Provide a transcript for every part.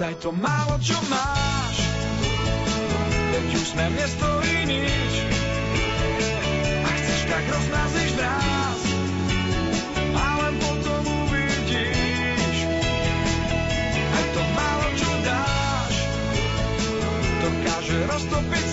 Daj to málo, čo máš, veď už sme nestojí nič. Ak chceš, tak rozmrazíš nás, a len potom uvidíš. Aj to málo, čo dáš, dokáže roztopiť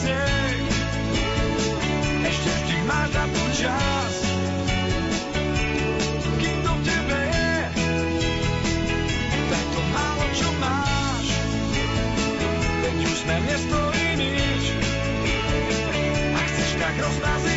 chceš, tak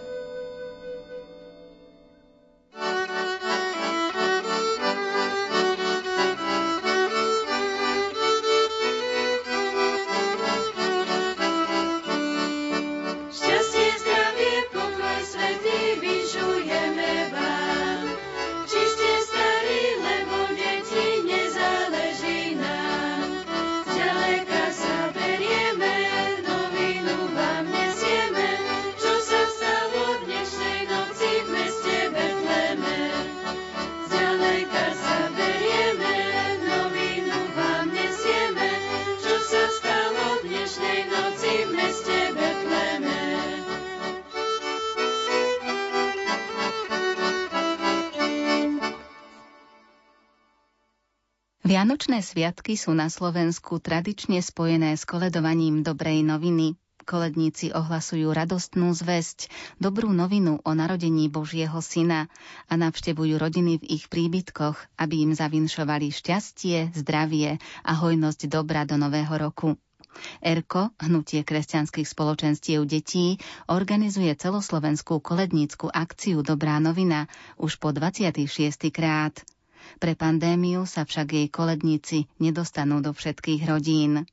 Vianočné sviatky sú na Slovensku tradične spojené s koledovaním dobrej noviny. Koledníci ohlasujú radostnú zväzť, dobrú novinu o narodení Božieho syna a navštevujú rodiny v ich príbytkoch, aby im zavinšovali šťastie, zdravie a hojnosť dobra do nového roku. ERKO, Hnutie kresťanských spoločenstiev detí, organizuje celoslovenskú kolednícku akciu Dobrá novina už po 26. krát. Pre pandémiu sa však jej koledníci nedostanú do všetkých rodín.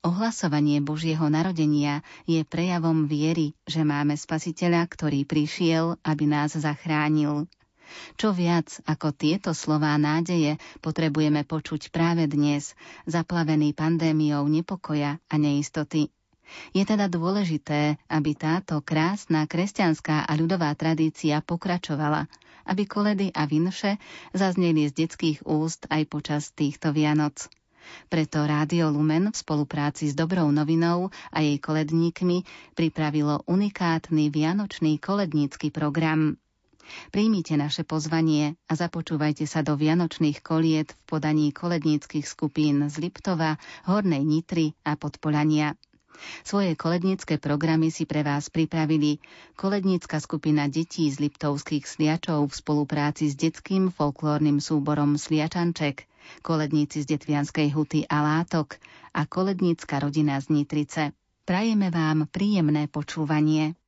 Ohlasovanie Božieho narodenia je prejavom viery, že máme Spasiteľa, ktorý prišiel, aby nás zachránil. Čo viac ako tieto slová nádeje potrebujeme počuť práve dnes, zaplavený pandémiou nepokoja a neistoty. Je teda dôležité, aby táto krásna kresťanská a ľudová tradícia pokračovala, aby koledy a vinše zazneli z detských úst aj počas týchto Vianoc. Preto Rádio Lumen v spolupráci s Dobrou novinou a jej koledníkmi pripravilo unikátny vianočný kolednícky program. Príjmite naše pozvanie a započúvajte sa do vianočných koliet v podaní koledníckých skupín z Liptova, Hornej Nitry a Podpolania. Svoje kolednícke programy si pre vás pripravili kolednícka skupina detí z Liptovských sliačov v spolupráci s detským folklórnym súborom Sliačanček, koledníci z Detvianskej huty a Látok a kolednícka rodina z Nitrice. Prajeme vám príjemné počúvanie.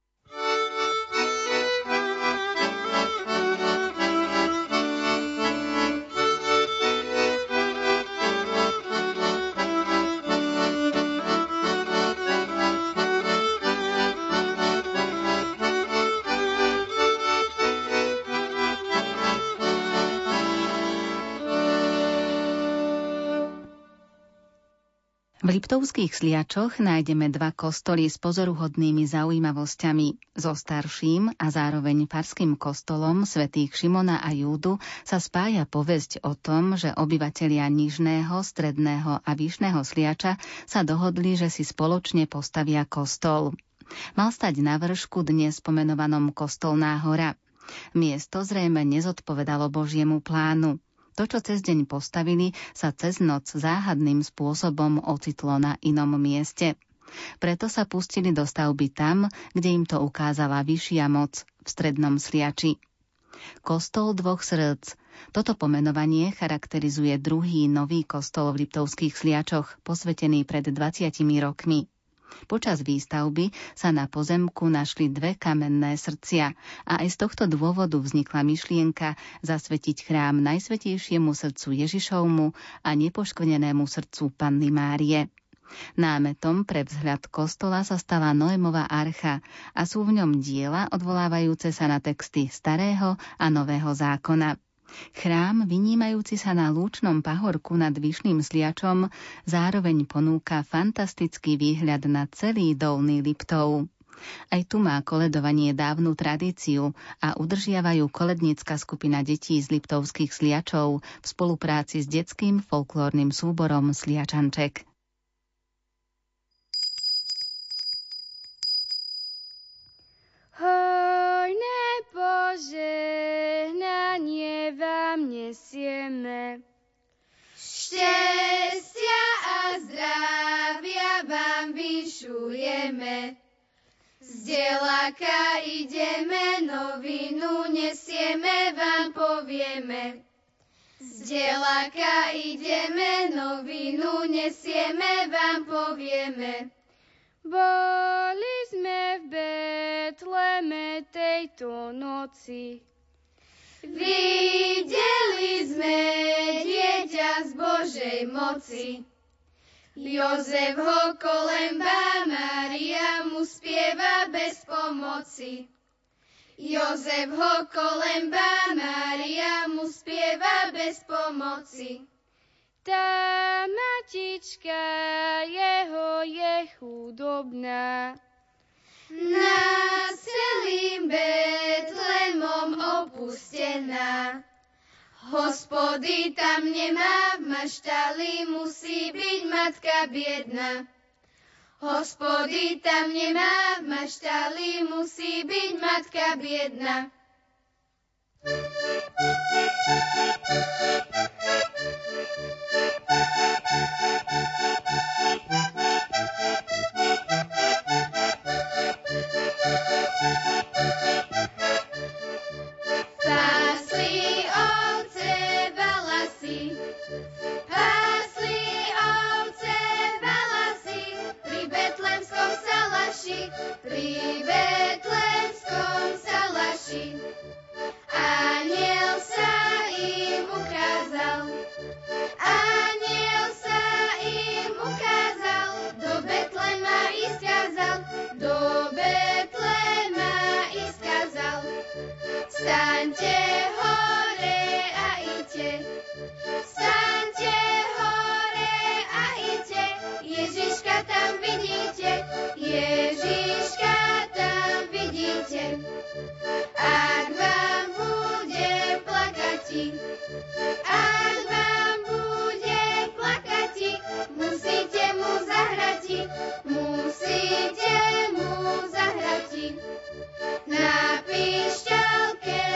Liptovských sliačoch nájdeme dva kostoly s pozoruhodnými zaujímavosťami. So starším a zároveň farským kostolom svätých Šimona a Júdu sa spája povesť o tom, že obyvatelia Nižného, Stredného a Vyšného sliača sa dohodli, že si spoločne postavia kostol. Mal stať na vršku dnes pomenovanom Kostolná hora. Miesto zrejme nezodpovedalo Božiemu plánu. To, čo cez deň postavili, sa cez noc záhadným spôsobom ocitlo na inom mieste. Preto sa pustili do stavby tam, kde im to ukázala vyššia moc v strednom sliači. Kostol dvoch srdc. Toto pomenovanie charakterizuje druhý nový kostol v Liptovských sliačoch, posvetený pred 20 rokmi. Počas výstavby sa na pozemku našli dve kamenné srdcia a aj z tohto dôvodu vznikla myšlienka zasvetiť chrám Najsvetejšiemu srdcu Ježišovmu a nepoškvrnenému srdcu Panny Márie. Námetom pre vzhľad kostola sa stala Noémová archa a sú v ňom diela odvolávajúce sa na texty Starého a Nového zákona. Chrám, vynímajúci sa na lúčnom pahorku nad Vyšným sliačom, zároveň ponúka fantastický výhľad na celý dolný Liptov. Aj tu má koledovanie dávnu tradíciu a udržiavajú kolednícka skupina detí z Liptovských sliačov v spolupráci s detským folklórnym súborom Sliačanček. Vám nesieme. Šťastia a zdravia vám vyšujeme. Z dielaka ideme, novinu nesieme, vám povieme. Z dielaka ideme, novinu nesieme, vám povieme. Boli sme v Betleme tejto noci. Videli sme dieťa z Božej moci. Jozef ho kolemba, Maria mu spieva bez pomoci. Jozef ho kolemba, Maria mu spieva bez pomoci. Tá matička jeho je chudobná. Nad celým Betlemom opustená. Hospody tam nemá, v maštali musí byť matka biedna. Hospody tam nemá, v maštali musí byť matka biedna. Pásli Aniel sa im ukázal, aniel musíte mu zahrati, musíte mu zahrati. Na píšťalke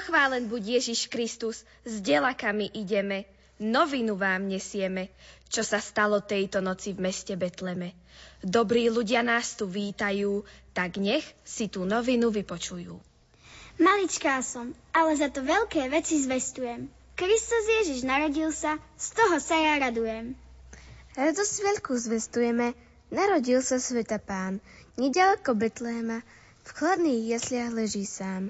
Pochválen buď Ježiš Kristus, s delakami ideme, novinu vám nesieme, čo sa stalo tejto noci v meste Betleme. Dobrí ľudia nás tu vítajú, tak nech si tú novinu vypočujú. Maličká som, ale za to veľké veci zvestujem. Kristus Ježiš narodil sa, z toho sa ja radujem. Radosť veľkú zvestujeme, narodil sa sveta pán, nedaleko Betléma, v chladných jasliach leží sám.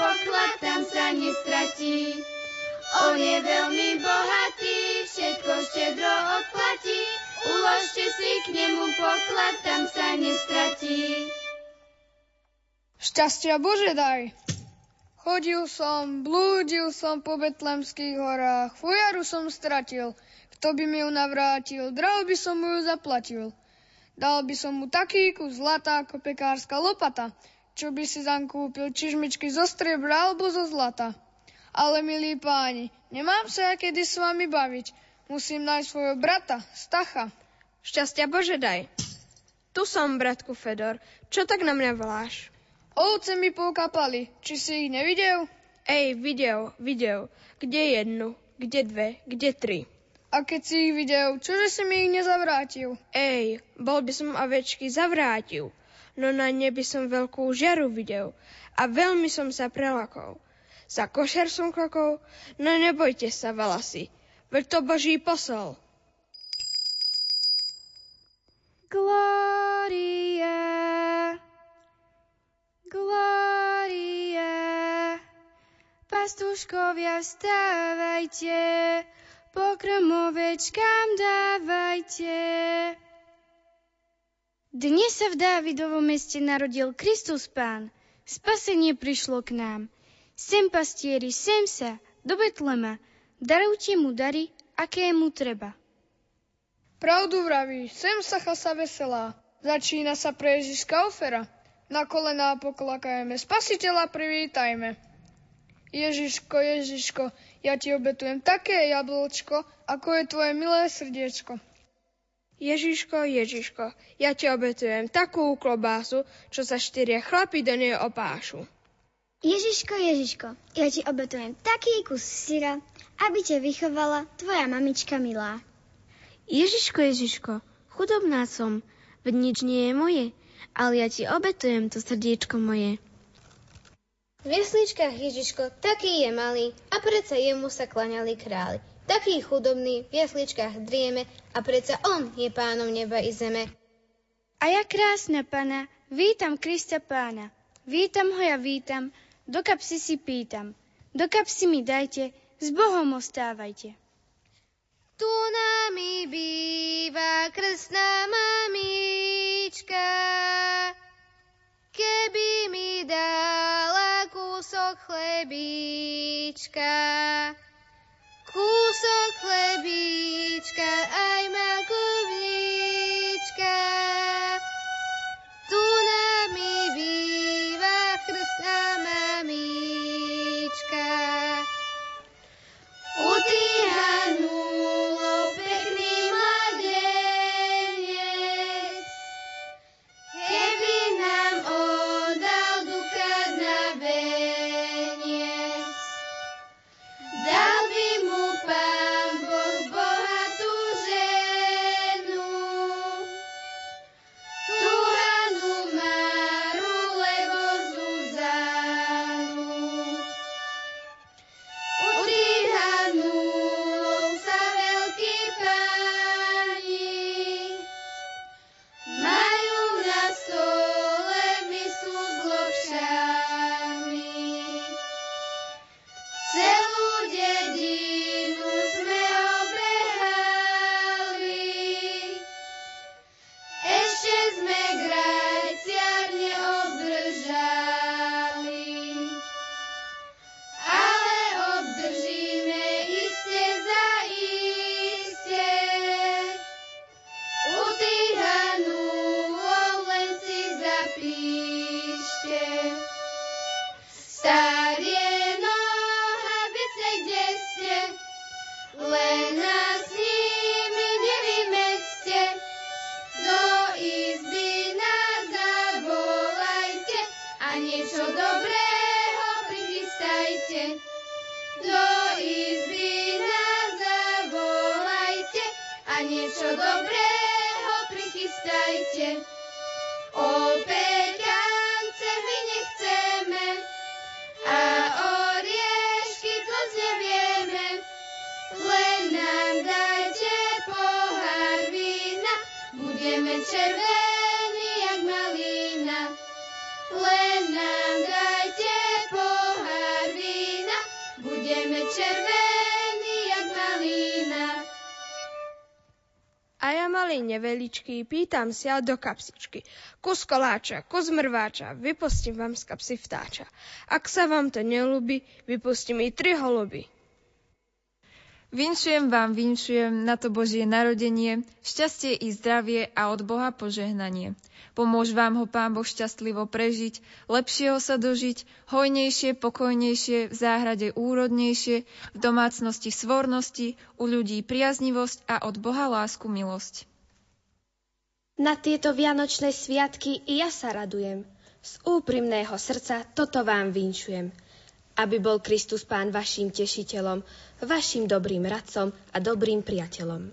Poklad, tam sa nestratí. On je veľmi bohatý, všetko štedro oplatí, uložte si k nemu poklad, tam sa nestratí. Šťastia Bože daj! Chodil som, blúdil som po betlemských horách, fujaru som stratil, kto by mi ju navrátil, draho by som mu ju zaplatil. Dal by som mu taký kus zlata ako pekárska lopata, čo by si zam kúpil čižmičky zo striebra alebo zo zlata. Ale milí páni, nemám sa ja kedy s vami baviť. Musím nájsť svojho brata, Stacha. Šťastia Bože daj. Tu som, bratku Fedor. Čo tak na mňa voláš? Ovce mi poukapali. Či si ich nevidel? Ej, videl, videl. Kde jednu? Kde dve? Kde tri? A keď si ich videl, čože si mi ich nezavrátil? Ej, bol by som avečky zavrátil. No na nebi som veľkú žiaru videl. A veľmi som sa prelakol. Za košer som klokol, no nebojte sa, valasy. Veď to Boží posol. Gloria, Gloria, pastuškovia vstávajte, pokrm ovečkám dávajte. Dnes sa v Dávidovom meste narodil Kristus Pán. Spasenie prišlo k nám. Sem pastieri, sem sa, do Betlema. Darujte mu dary, aké mu treba. Pravdu vraví, sem sa chasa veselá. Začína sa pre Ježiška ofera. Na kolená poklakajme, spasiteľa privítajme. Ježiško, Ježiško, ja ti obetujem také jablčko, ako je tvoje milé srdiečko. Ježiško, Ježiško, ja ti obetujem takú klobásu, čo sa štyria chlapi do nej opášu. Ježiško, Ježiško, ja ti obetujem taký kus syra, aby ťa vychovala tvoja mamička milá. Ježiško, Ježiško, chudobná som, veď nič nie je moje, ale ja ti obetujem to srdiečko moje. V jesličkách Ježiško taký je malý a predsa jemu sa klaňali králi. Taký chudobný v jasličkách drieme a predsa on je pánom neba i zeme. A ja krásna pana, vítam Krista pána. Vítam ho ja vítam, do kapsy si pýtam. Do kapsy mi dajte, s Bohom ostávajte. Tu nami býva krstná mamička, keby mi dala kúsok chlebíčka. Kúsok chlebíčka, aj makovníčka. Neveličký, pýtam sa do kapsičky. Kus koláča, kus mrváča, vypustím vám z kapsy vtáča. Ak sa vám to nelúbi, vypustím i tri holuby. Vinšujem vám, vinšujem na to Božie narodenie, šťastie i zdravie a od Boha požehnanie. Pomôž vám ho Pán Boh šťastlivo prežiť, lepšieho sa dožiť, hojnejšie, pokojnejšie, v záhrade úrodnejšie, v domácnosti svornosti, u ľudí priaznivosť a od Boha lásku milosť. Na tieto vianočné sviatky i ja sa radujem. Z úprimného srdca toto vám vinšujem. Aby bol Kristus Pán vašim tešiteľom, vašim dobrým radcom a dobrým priateľom.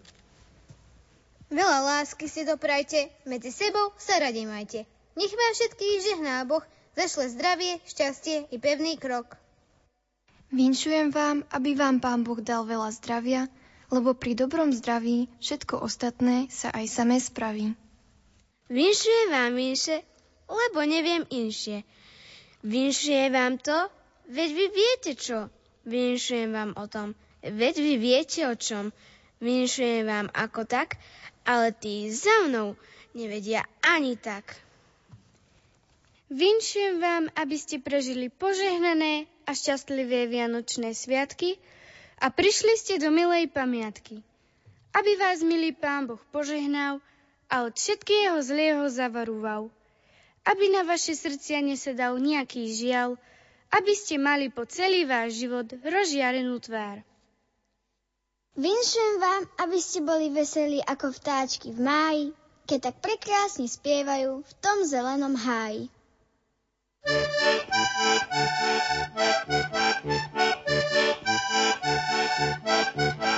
Veľa lásky si doprajte, medzi sebou sa radi majte. Nech vám všetkých žehná Boh, zašle zdravie, šťastie i pevný krok. Vinšujem vám, aby vám Pán Boh dal veľa zdravia, lebo pri dobrom zdraví všetko ostatné sa aj samé spraví. Vinšujem vám inše, lebo neviem inšie. Vinšujem vám to, veď vy viete čo. Vinšujem vám o tom, veď vy viete o čom. Vinšujem vám ako tak, ale tí za mnou nevedia ani tak. Vinšujem vám, aby ste prežili požehnané a šťastlivé Vianočné sviatky a prišli ste do milej pamiatky. Aby vás, milý Pán Boh, požehnal a od všetkého zlého zavarúval. Aby na vaše srdcia nesedal nejaký žial, aby ste mali po celý váš život rozžiarenú tvár. Vinšujem vám, aby ste boli veselí ako vtáčky v máji, keď tak prekrásne spievajú v tom zelenom háji. Poďme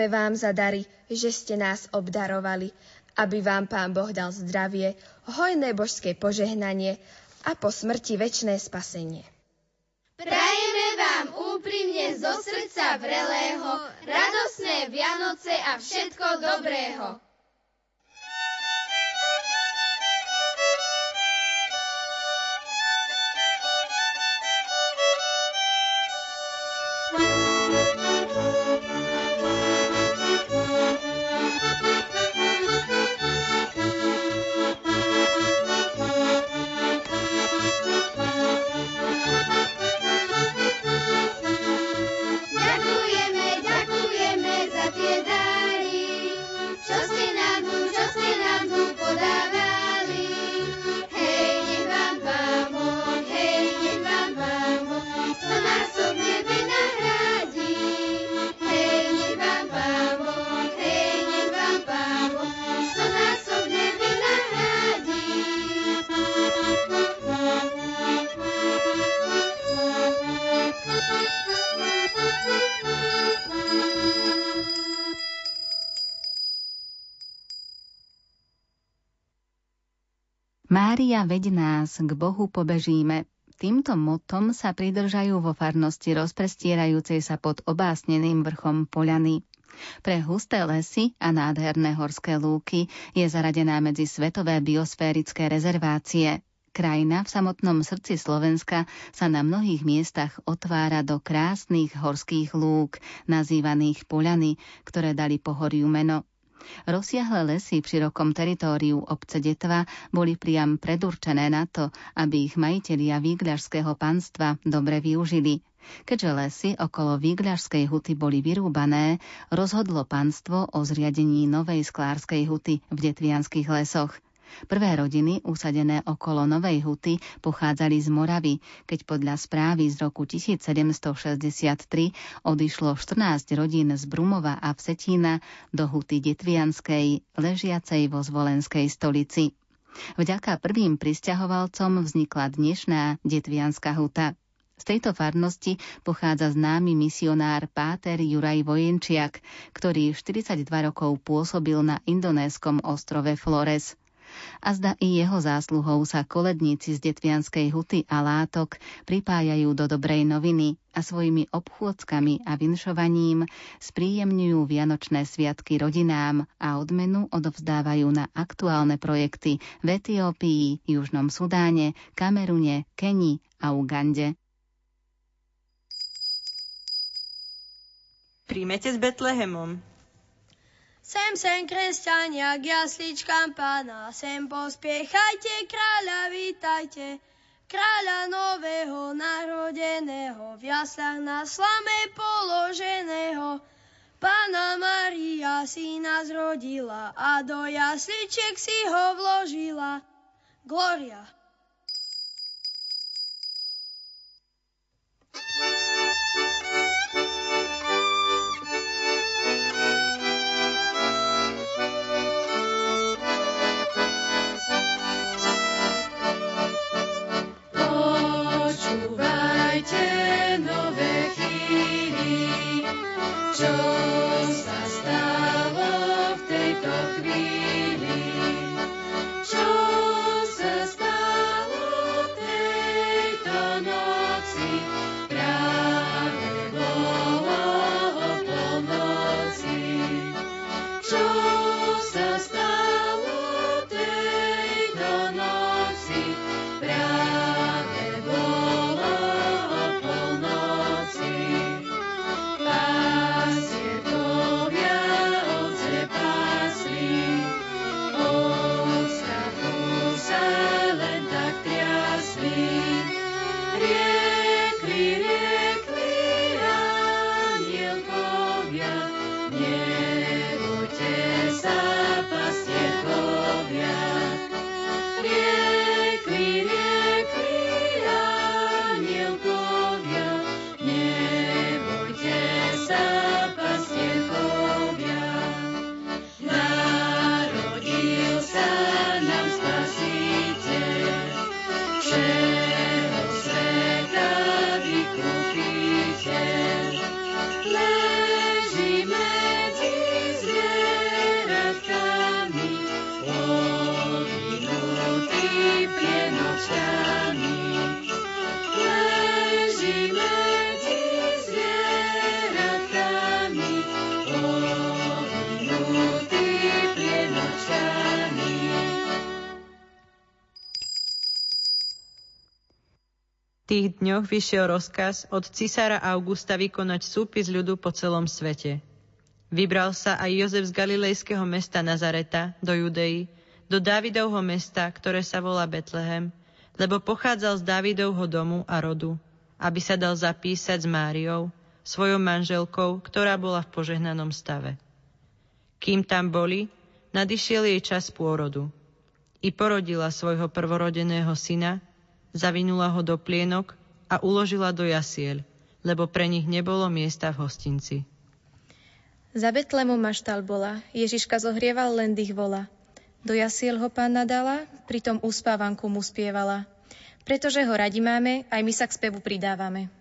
Ďakujeme vám za dary, že ste nás obdarovali, aby vám Pán Boh dal zdravie, hojné božské požehnanie a po smrti väčné spasenie. Prajeme vám úprimne zo srdca vrelého, radosné Vianoce a všetko dobrého. Mária, veď nás, k Bohu pobežíme. Týmto motom sa pridržajú vo farnosti rozprestierajúcej sa pod obásneným vrchom Poľany. Pre husté lesy a nádherné horské lúky je zaradená medzi svetové biosférické rezervácie. Krajina v samotnom srdci Slovenska sa na mnohých miestach otvára do krásnych horských lúk, nazývaných poľany, ktoré dali pohoriu meno. Rozsiahle lesy v širokom teritóriu obce Detva boli priam predurčené na to, aby ich majitelia výgľažského panstva dobre využili. Keďže lesy okolo Výgľažskej huty boli vyrúbané, rozhodlo panstvo o zriadení novej sklárskej huty v Detvianských lesoch – Prvé rodiny, usadené okolo Novej huty, pochádzali z Moravy, keď podľa správy z roku 1763 odišlo 14 rodín z Brumova a Vsetína do huty Detvianskej, ležiacej vo zvolenskej stolici. Vďaka prvým pristahovalcom vznikla dnešná Detvianská huta. Z tejto farnosti pochádza známy misionár Páter Juraj Vojenčiak, ktorý 42 rokov pôsobil na indonéskom ostrove Flores a zda i jeho zásluhou sa koledníci z Detvianskej huty a látok pripájajú do dobrej noviny a svojimi obchôdzkami a vinšovaním spríjemňujú vianočné sviatky rodinám a odmenu odovzdávajú na aktuálne projekty v Etiópii, Južnom Sudáne, Kamerune, Keni a Ugande. Príjmete s Betlehemom. Sem, sem, kresťania, k jasličkám pána, sem pospiechajte, kráľa vítajte, kráľa nového narodeného, v jaslách na slame položeného. Pána Maria si nás rodila a do jasličiek si ho vložila. Gloria. Tých dňoch vyšiel rozkaz od cisára Augusta vykonať súpis ľudu po celom svete. Vybral sa aj Jozef z galilejského mesta Nazareta do Judei, do Dávidovho mesta, ktoré sa volá Betlehem, lebo pochádzal z Dávidovho domu a rodu, aby sa dal zapísať s Máriou, svojou manželkou, ktorá bola v požehnanom stave. Kým tam boli, nadišiel jej čas pôrodu. I porodila svojho prvorodeného syna, zavinula ho do plienok a uložila do jasiel, lebo pre nich nebolo miesta v hostinci. Za Betlemu maštal bola, Ježiška zohrieval len dých vola. Do jasiel ho pána dala, pritom uspávanku mu spievala. Pretože ho radi máme, aj my sa k spevu pridávame.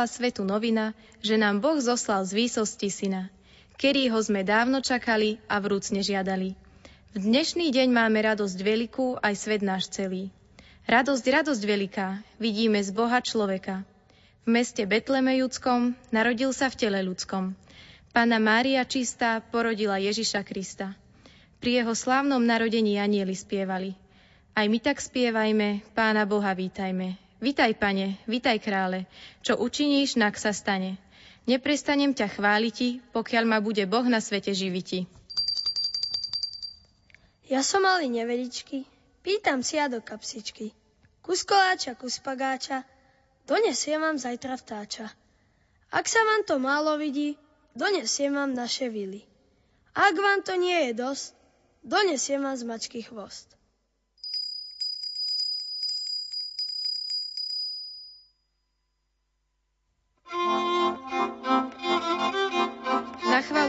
Veselá svetu novina, že nám Boh zoslal z výsosti syna, ho sme dávno čakali a vrúcne žiadali. V dnešný deň máme radosť veľkú, aj svet náš celý. Radosť, radosť veľká, vidíme z Boha človeka. V meste Betlemejúckom narodil sa v tele ľudskom. Pána Mária čistá porodila Ježiša Krista. Pri jeho slávnom narodení anieli spievali. Aj my tak spievajme, Pána Boha vítajme. Vitaj, pane, vitaj, krále, čo učiníš, nak sa stane. Neprestanem ťa chváliti, pokiaľ ma bude Boh na svete živiti. Ja som malý nevedičky, pýtam si ja do kapsičky. Kus koláča, kus pagáča, donesiem vám zajtra vtáča. Ak sa vám to málo vidí, donesiem vám naše vily. Ak vám to nie je dosť, donesiem vám z mačky chvost.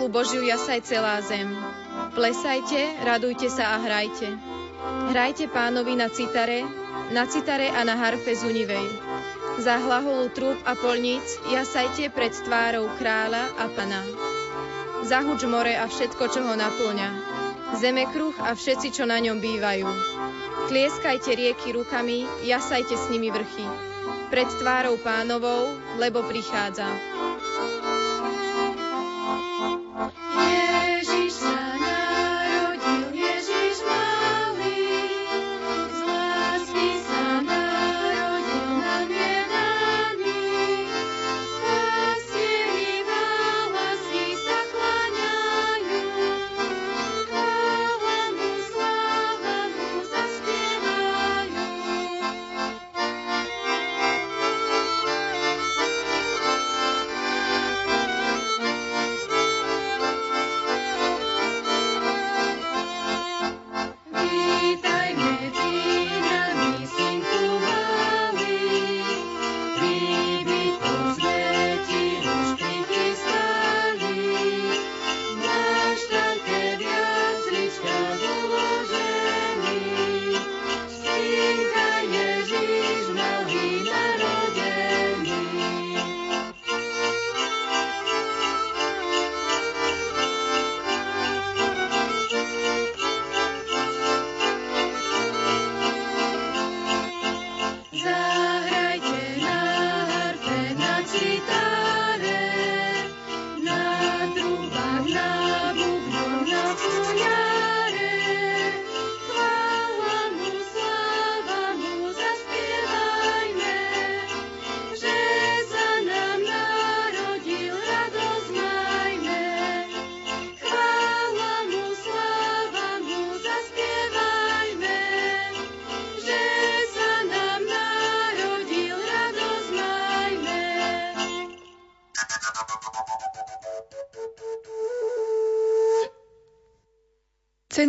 Chválu Božiu jasaj celá zem. Plesajte, radujte sa a hrajte. Hrajte pánovi na citare, na citare a na harfe zunivej. Za hlaholu trúb a polníc jasajte pred tvárou kráľa a pana. Zahuč more a všetko, čo ho naplňa. Zeme kruh a všetci, čo na ňom bývajú. Tlieskajte rieky rukami, jasajte s nimi vrchy. Pred tvárou pánovou, lebo prichádza. Bye.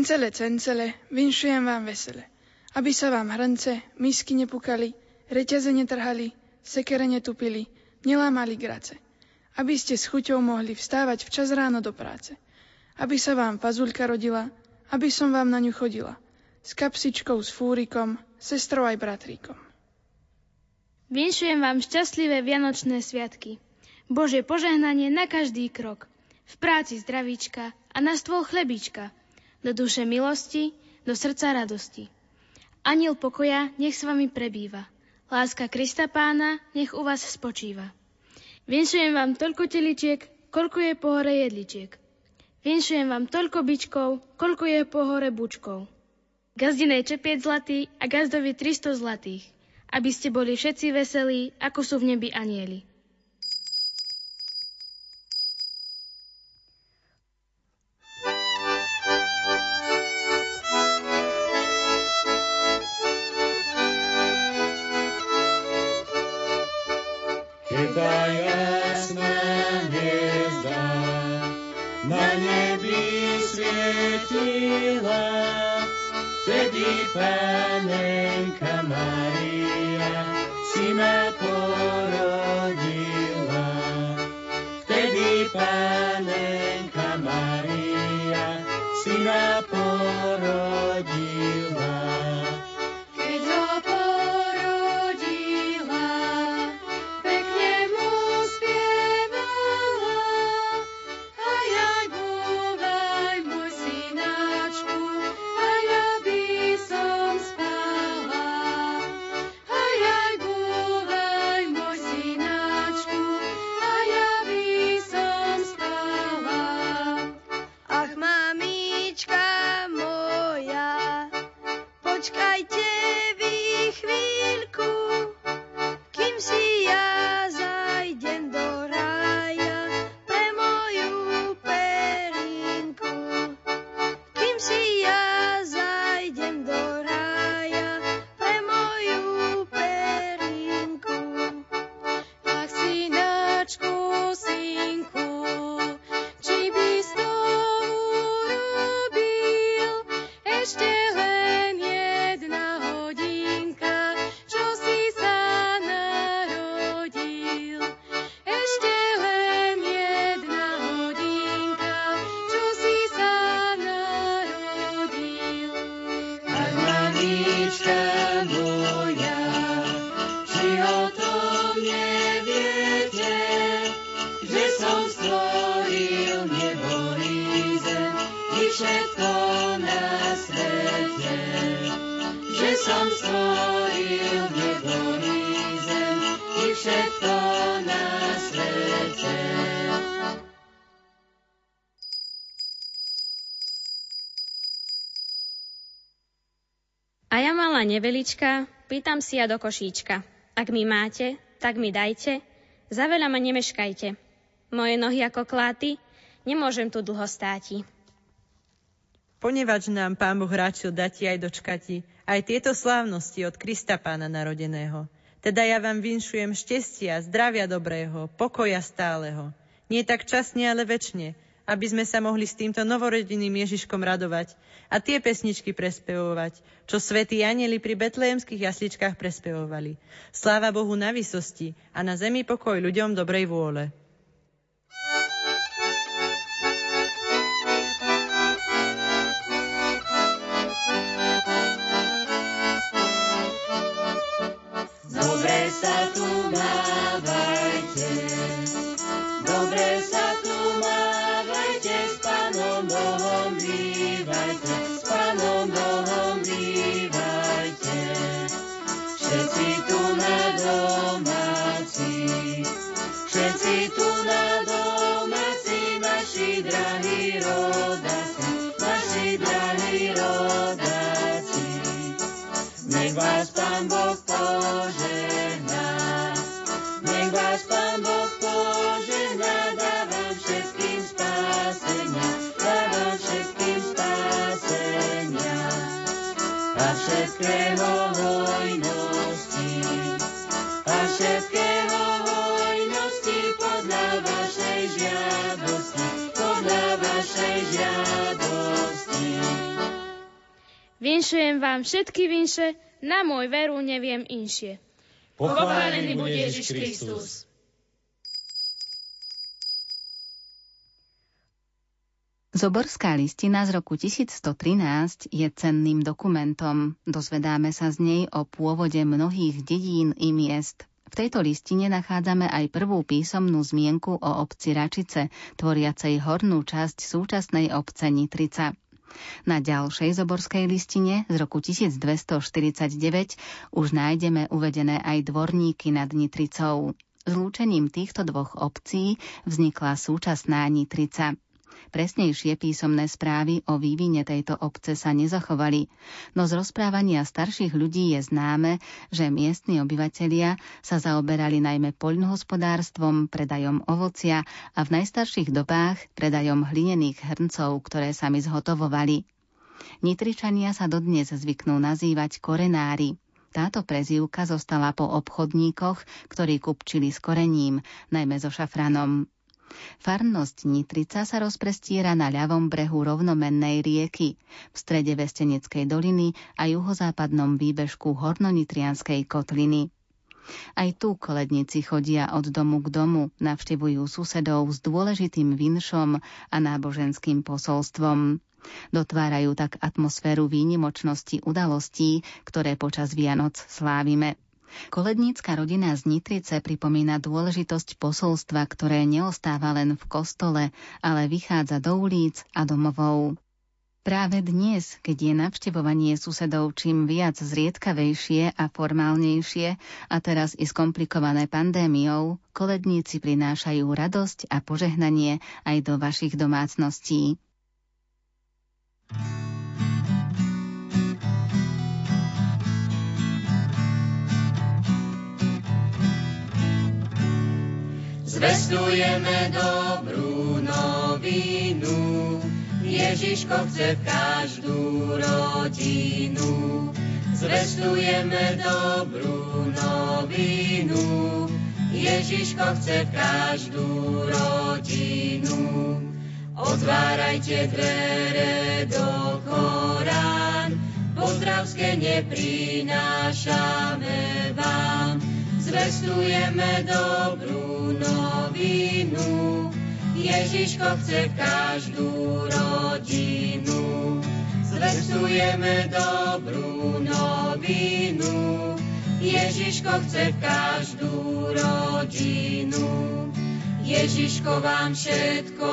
Cencele, cencele, vinšujem vám vesele, aby sa vám hrnce, misky nepukali, reťaze netrhali, sekere netupili, nelámali grace, aby ste s chuťou mohli vstávať včas ráno do práce, aby sa vám pazulka rodila, aby som vám na ňu chodila, s kapsičkou, s fúrikom, sestrou aj bratríkom. Vinšujem vám šťastlivé Vianočné sviatky, Bože požehnanie na každý krok, v práci zdravíčka a na stôl chlebička – do duše milosti, do srdca radosti. Aniel pokoja nech s vami prebýva. Láska Krista pána nech u vás spočíva. Vinšujem vám toľko teličiek, koľko je po hore jedličiek. Vinšujem vám toľko byčkov, koľko je po hore bučkov. Gazdinej čepiec zlatý a gazdovi 300 zlatých, aby ste boli všetci veselí, ako sú v nebi anieli. Malá nevelička, pýtam si ja do košíčka. Ak mi máte, tak mi dajte, za veľa ma nemeškajte. Moje nohy ako kláty, nemôžem tu dlho státi. Ponevač nám Pán Boh ráčil dať aj dočkati aj tieto slávnosti od Krista Pána narodeného. Teda ja vám vinšujem šťastia, zdravia dobrého, pokoja stáleho. Nie tak časne, ale väčšine, aby sme sa mohli s týmto novorodeným Ježiškom radovať a tie pesničky prespevovať, čo svätí anieli pri betlejemských jasličkách prespevovali. Sláva Bohu na vysosti a na zemi pokoj ľuďom dobrej vôle. Vám všetky vinše, na môj veru neviem inšie. Pochválený bude Ježiš Kristus. Zoborská listina z roku 1113 je cenným dokumentom. Dozvedáme sa z nej o pôvode mnohých dedín i miest. V tejto listine nachádzame aj prvú písomnú zmienku o obci Račice, tvoriacej hornú časť súčasnej obce Nitrica. Na ďalšej zoborskej listine z roku 1249 už nájdeme uvedené aj dvorníky nad Nitricou. Zlúčením týchto dvoch obcí vznikla súčasná Nitrica. Presnejšie písomné správy o vývine tejto obce sa nezachovali, no z rozprávania starších ľudí je známe, že miestni obyvatelia sa zaoberali najmä poľnohospodárstvom, predajom ovocia a v najstarších dobách predajom hlinených hrncov, ktoré sami zhotovovali. Nitričania sa dodnes zvyknú nazývať korenári. Táto prezývka zostala po obchodníkoch, ktorí kupčili s korením, najmä so šafranom. Farnosť Nitrica sa rozprestiera na ľavom brehu rovnomennej rieky, v strede Vesteneckej doliny a juhozápadnom výbežku Hornonitrianskej kotliny. Aj tu koledníci chodia od domu k domu, navštevujú susedov s dôležitým vinšom a náboženským posolstvom. Dotvárajú tak atmosféru výnimočnosti udalostí, ktoré počas Vianoc slávime. Kolednícka rodina z Nitrice pripomína dôležitosť posolstva, ktoré neostáva len v kostole, ale vychádza do ulic a domovov. Práve dnes, keď je navštevovanie susedov čím viac zriedkavejšie a formálnejšie a teraz i skomplikované pandémiou, koledníci prinášajú radosť a požehnanie aj do vašich domácností. Zvestujeme dobrú novinu, Ježiško chce každú rodinu. Zvestujeme dobrú novinu, Ježiško chce každú rodinu. Otvárajte dvere do Korán, pozdravské neprinášame vám. Zvestujeme dobrú novinu, Ježiško chce každú rodinu. Zvestujeme dobrú novinu, Ježiško chce každú rodinu. Ježiško vám všetko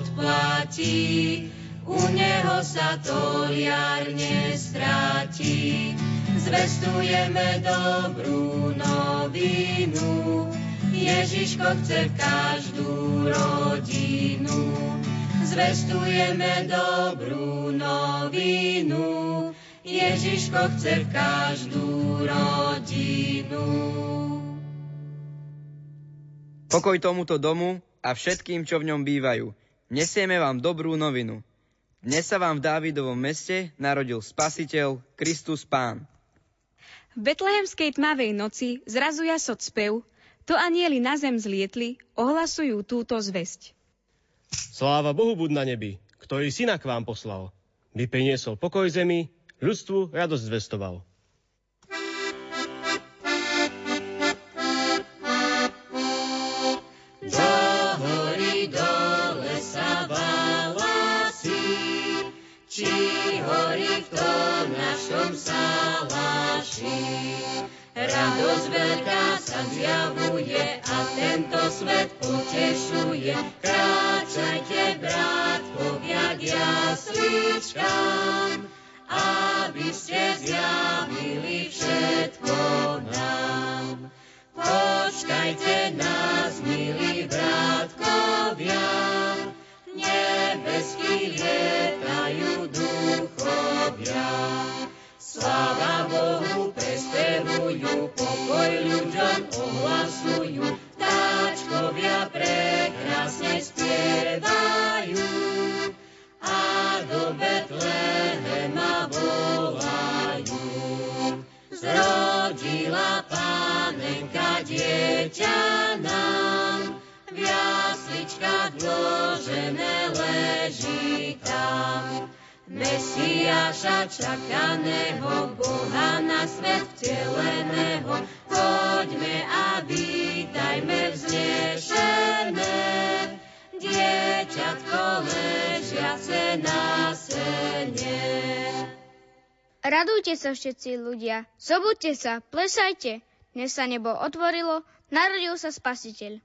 odplatí, u neho sa to riarne stráti. Zvestujeme dobrú novinu, Ježiško chce každú rodinu. Zvestujeme dobrú novinu, Ježiško chce každú rodinu. Pokoj tomuto domu a všetkým, čo v ňom bývajú. Nesieme vám dobrú novinu. Dnes sa vám v Dávidovom meste narodil Spasiteľ, Kristus Pán. V betlehemskej tmavej noci zrazu jasot spev, to anieli na zem zlietli, ohlasujú túto zväzť. Sláva Bohu buď na nebi, ktorý syna k vám poslal. By priniesol pokoj zemi, ľudstvu radosť zvestoval. Tom našom salaši. Radosť veľká sa zjavuje a tento svet potešuje. Kráčajte, brátkovia, k jasličkám, aby ste zjavili všetko nám. Počkajte nás, milí brátkovia, nebeský lietajú prespevujú, pokoj ľuďom ohlasujú, táčkovia prekrásne spievajú a do Betlehema volajú. Zrodila pánenka dieťa Mesiáša čakaného, Boha na svet vteleného, poďme a vítajme vznešené. Dieťatko ležiace na sene. Radujte sa všetci ľudia, zobudte sa, plesajte. Dnes sa nebo otvorilo, narodil sa spasiteľ.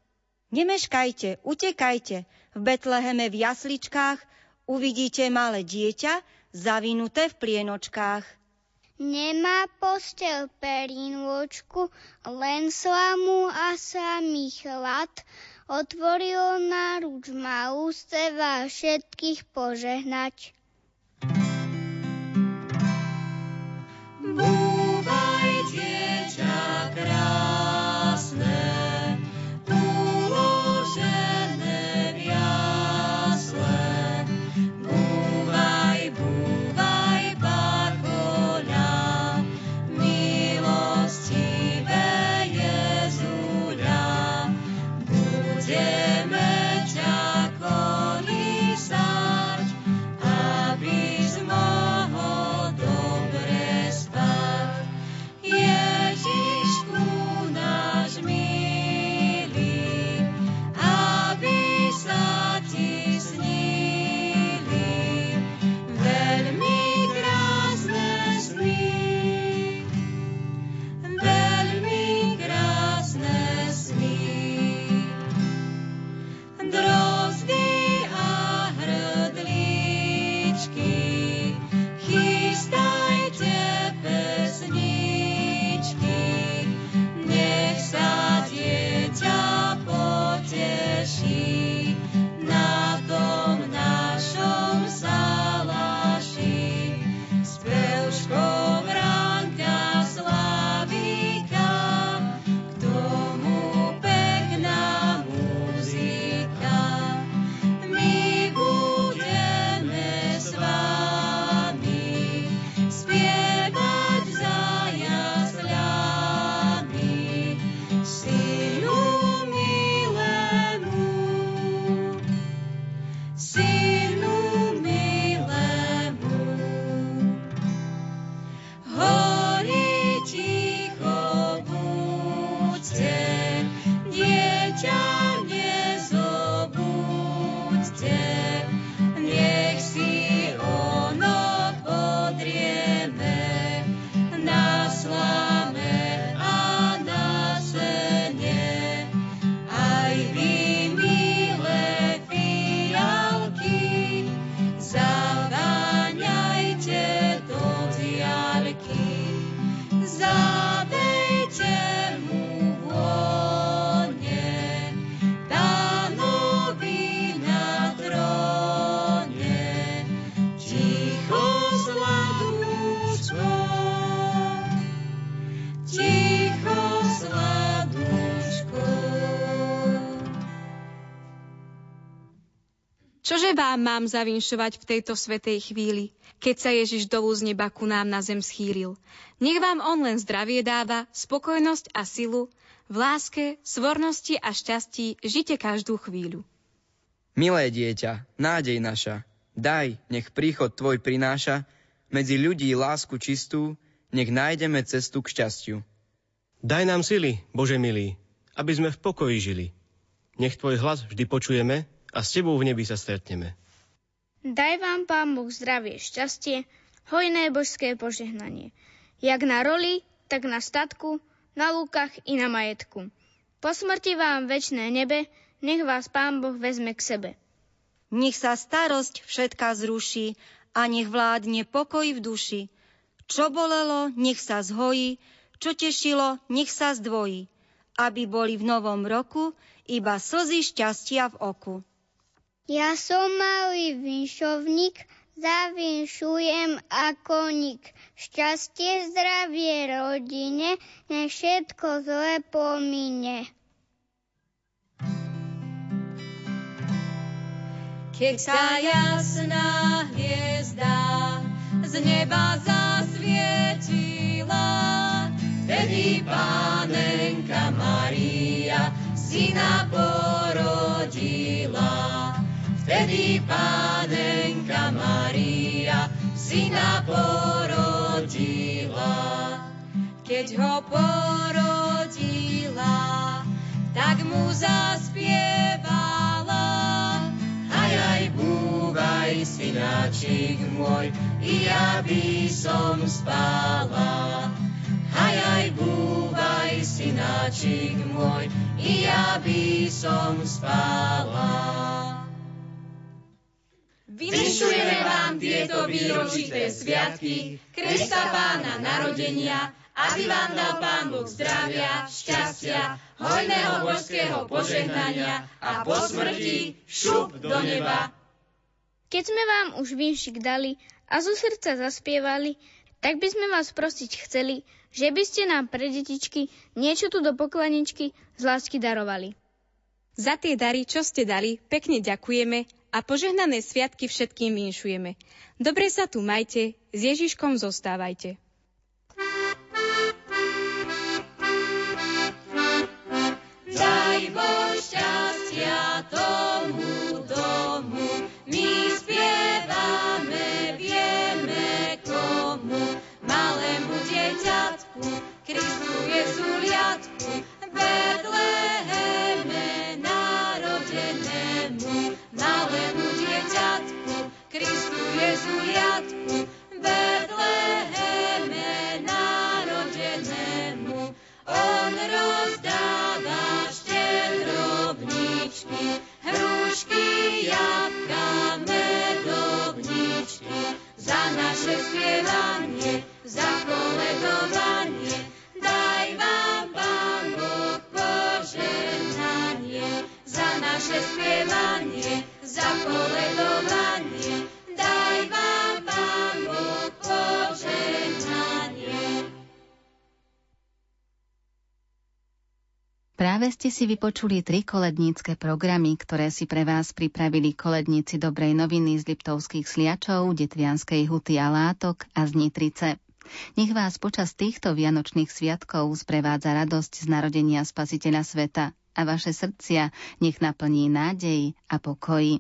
Nemeškajte, utekajte. V Betleheme v jasličkách uvidíte malé dieťa zavinuté v plienočkách. Nemá postel perínvočku, len slamu a samý chlad. Otvoril náruč, má úste vás všetkých požehnať. Mám zavinšovať v tejto svetej chvíli, keď sa Ježiš dolu z neba ku nám na zem schýril? Nech vám on len zdravie dáva, spokojnosť a silu, v láske, svornosti a šťastí žite každú chvíľu. Milé dieťa, nádej naša, daj, nech príchod tvoj prináša medzi ľudí lásku čistú, nech nájdeme cestu k šťastiu. Daj nám sily, Bože milý, aby sme v pokoji žili. Nech tvoj hlas vždy počujeme a s tebou v nebi sa stretneme. Daj vám, Pán Boh, zdravie, šťastie, hojné božské požehnanie. Jak na roli, tak na statku, na lúkach i na majetku. Po smrti vám väčné nebe, nech vás Pán Boh vezme k sebe. Nech sa starosť všetká zruší a nech vládne pokoj v duši. Čo bolelo, nech sa zhojí, čo tešilo, nech sa zdvojí, aby boli v novom roku iba slzy šťastia v oku. Ja som malý vinšovník, zavinšujem ako nik. Šťastie, zdravie rodine, nech všetko zle pomine. Keď sa jasná hviezda z neba zasvietila, vtedy pánenka Maria syna porodila. Vtedy pánenka Maria syna porodila. Keď ho porodila, tak mu zaspievala. Aj, aj, búvaj, synáčik môj, i ja by som spala. Aj, aj, búvaj, synáčik môj, i ja by som spala. Vyšujeme vám tieto výročité sviatky Krista Pána narodenia, aby vám dal Pán Boh zdravia, šťastia, hojného božského požehnania a po smrti šup do neba. Keď sme vám už vinšik dali a zo srdca zaspievali, tak by sme vás prosiť chceli, že by ste nám pre detičky niečo tu do poklaničky z lásky darovali. Za tie dary, čo ste dali, pekne ďakujeme a požehnané sviatky všetkým vinšujeme. Dobre sa tu majte, s Ježiškom zostávajte. Daj Boh šťastia tomu domu, my spievame, vieme komu, malému dieťatku, Kristu Jezuliatku, Betleheme Jezuliatku, Betleheme narodenému. On rozdáva štedrovničky, hrušky, za naše spievanie, za koledovanie, daj vám Pán za naše spievanie, za koledovanie, Práve ste si vypočuli tri kolednícke programy, ktoré si pre vás pripravili koledníci Dobrej noviny z Liptovských sliačov, Detvianskej huty a Látok a z Nitrice. Nech vás počas týchto vianočných sviatkov sprevádza radosť z narodenia Spasiteľa sveta a vaše srdcia nech naplní nádej a pokoj.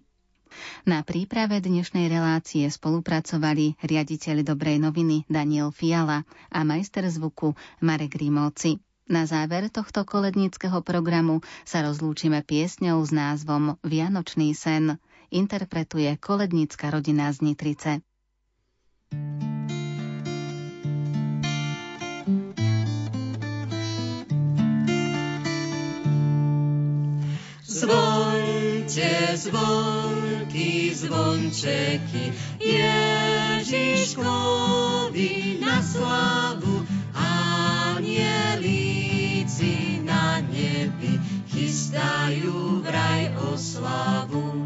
Na príprave dnešnej relácie spolupracovali riaditeľ Dobrej noviny Daniel Fiala a majster zvuku Marek Rímovci. Na záver tohto koledníckého programu sa rozlúčime piesňou s názvom Vianočný sen. Interpretuje kolednícka rodina z Nitrice. Zvoňte zvonky, zvončeky, Ježiškovi na slavu, anielíci na nebi chystajú vraj oslavu.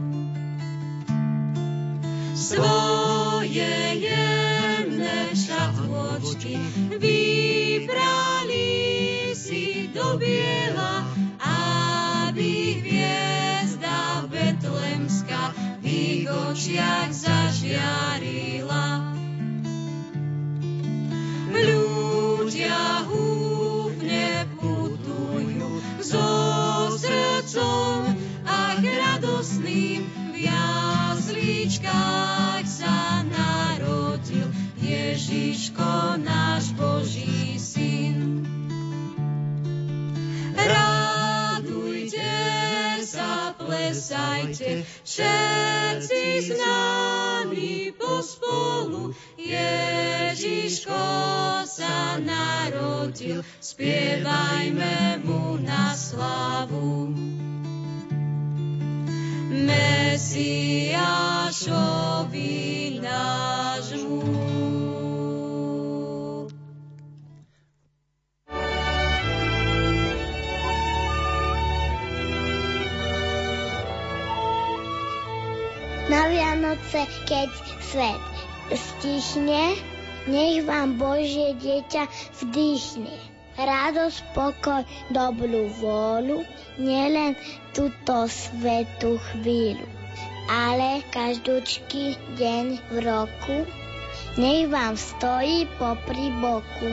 Svoje jemné šatôčky vybrali očiach zažiarila. Ľudia húfne putujú so srdcom a radosným v jasličkách sa narodil Ježiško náš Boží syn. Radujte sa, plesajte, všetci s nami pospolu. Ježiško sa narodil, spievajme mu na slavu. Mesiášovi nášmu. Vianoce, keď svet stichne, nech vám Božie dieťa vdýchne. Radosť, pokoj, dobrú vôľu, nielen túto svetú chvíľu, ale každúčky deň v roku, nech vám stojí popri boku.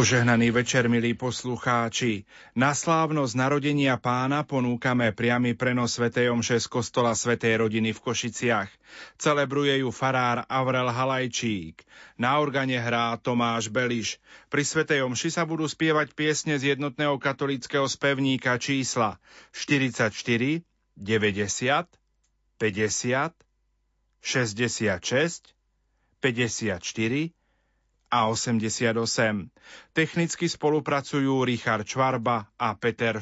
Požehnaný večer, milí poslucháči. Na slávnosť narodenia pána ponúkame priamy prenos Svetej Omše z kostola Svetej rodiny v Košiciach. Celebruje ju farár Avrel Halajčík. Na organe hrá Tomáš Beliš. Pri Svetej Omši sa budú spievať piesne z jednotného katolického spevníka čísla 44, 90, 50, 66, 54, a 88. Technicky spolupracujú Richard Čvarba a Peter